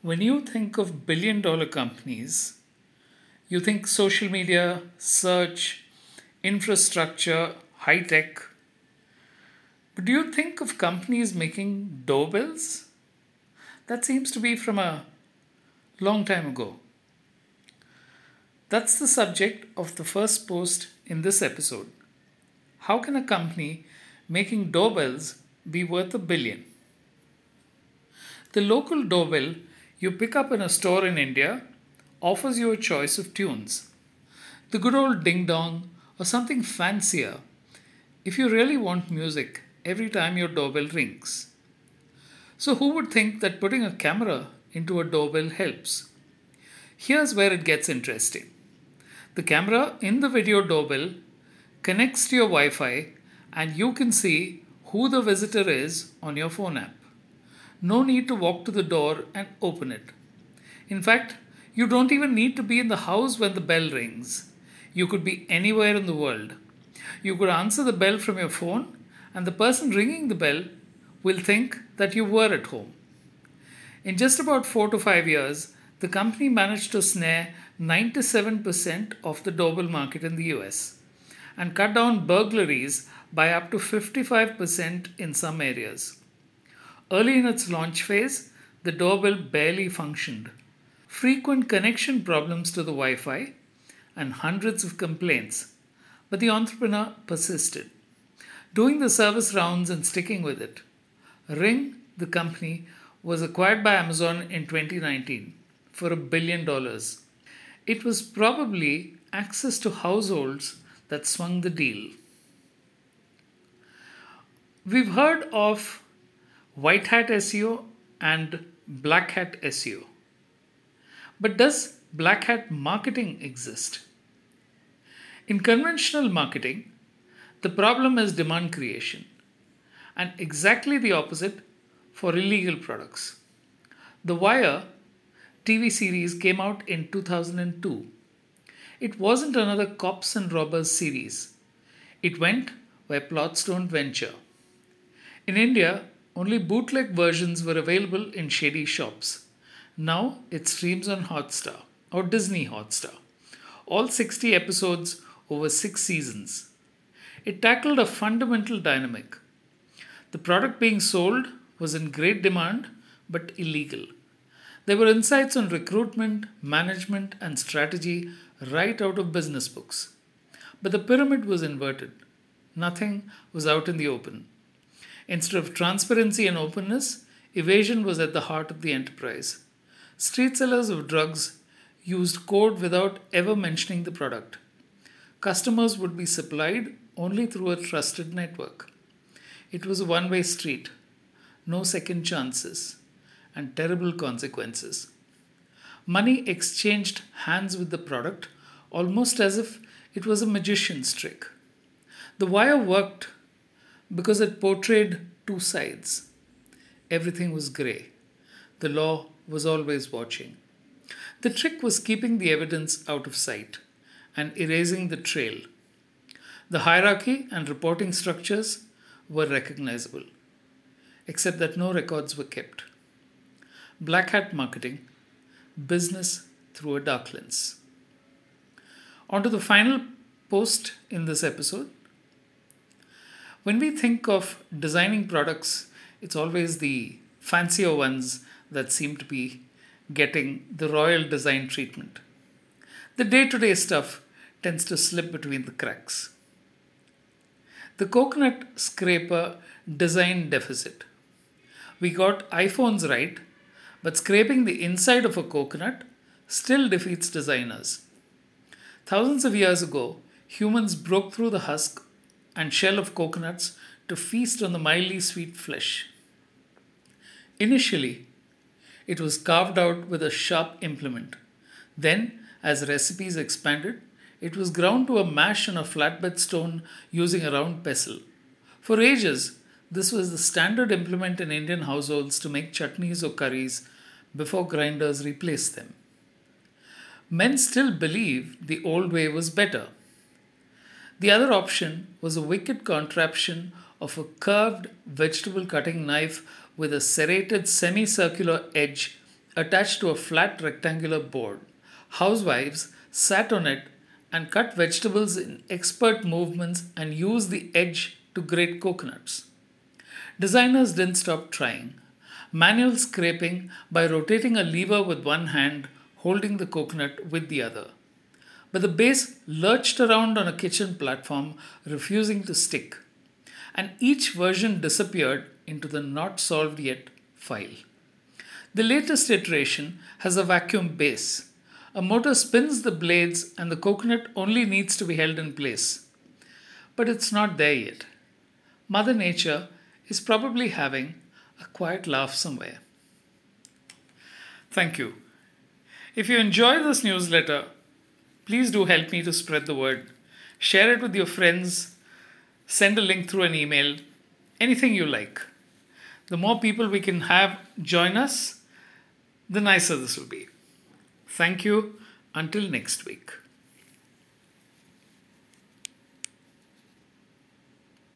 When you think of billion dollar companies, you think social media, search, infrastructure, high tech. But do you think of companies making doorbells? That seems to be from a long time ago. That's the subject of the first post in this episode. How can a company making doorbells be worth a billion? The local doorbell you pick up in a store in India offers you a choice of tunes. The good old ding dong or something fancier if you really want music every time your doorbell rings. So, who would think that putting a camera into a doorbell helps? Here's where it gets interesting. The camera in the video doorbell connects to your Wi Fi and you can see who the visitor is on your phone app. No need to walk to the door and open it. In fact, you don't even need to be in the house when the bell rings. You could be anywhere in the world. You could answer the bell from your phone, and the person ringing the bell will think that you were at home. In just about four to five years, the company managed to snare 97% of the doorbell market in the US and cut down burglaries by up to 55% in some areas. Early in its launch phase, the doorbell barely functioned. Frequent connection problems to the Wi Fi and hundreds of complaints. But the entrepreneur persisted, doing the service rounds and sticking with it. Ring, the company, was acquired by Amazon in 2019 for a billion dollars. It was probably access to households that swung the deal. We've heard of white hat SEO and black hat SEO. But does black hat marketing exist? In conventional marketing, the problem is demand creation, and exactly the opposite for illegal products. The Wire TV series came out in 2002. It wasn't another cops and robbers series. It went where plots don't venture. In India, only bootleg versions were available in shady shops. Now it streams on Hotstar or Disney Hotstar. All 60 episodes over 6 seasons. It tackled a fundamental dynamic. The product being sold was in great demand but illegal. There were insights on recruitment, management, and strategy right out of business books. But the pyramid was inverted. Nothing was out in the open. Instead of transparency and openness, evasion was at the heart of the enterprise. Street sellers of drugs used code without ever mentioning the product. Customers would be supplied only through a trusted network. It was a one way street, no second chances, and terrible consequences. Money exchanged hands with the product almost as if it was a magician's trick. The wire worked because it portrayed two sides. Everything was grey. The law was always watching. The trick was keeping the evidence out of sight and erasing the trail. The hierarchy and reporting structures were recognizable, except that no records were kept. Black hat marketing, business through a dark lens. On to the final post in this episode when we think of designing products, it's always the fancier ones that seem to be getting the royal design treatment. The day to day stuff tends to slip between the cracks. The coconut scraper design deficit. We got iPhones right, but scraping the inside of a coconut still defeats designers. Thousands of years ago, humans broke through the husk and shell of coconuts to feast on the mildly sweet flesh. Initially, it was carved out with a sharp implement. Then, as recipes expanded, it was ground to a mash on a flatbed stone using a round pestle. For ages, this was the standard implement in Indian households to make chutneys or curries before grinders replaced them. Men still believe the old way was better. The other option was a wicked contraption of a curved vegetable cutting knife with a serrated semicircular edge attached to a flat rectangular board. Housewives sat on it and cut vegetables in expert movements and used the edge to grate coconuts. Designers didn't stop trying. Manual scraping by rotating a lever with one hand, holding the coconut with the other. But the base lurched around on a kitchen platform, refusing to stick. And each version disappeared into the not solved yet file. The latest iteration has a vacuum base. A motor spins the blades, and the coconut only needs to be held in place. But it's not there yet. Mother Nature is probably having a quiet laugh somewhere. Thank you. If you enjoy this newsletter, please do help me to spread the word. Share it with your friends, send a link through an email, anything you like. The more people we can have join us, the nicer this will be. Thank you. Until next week.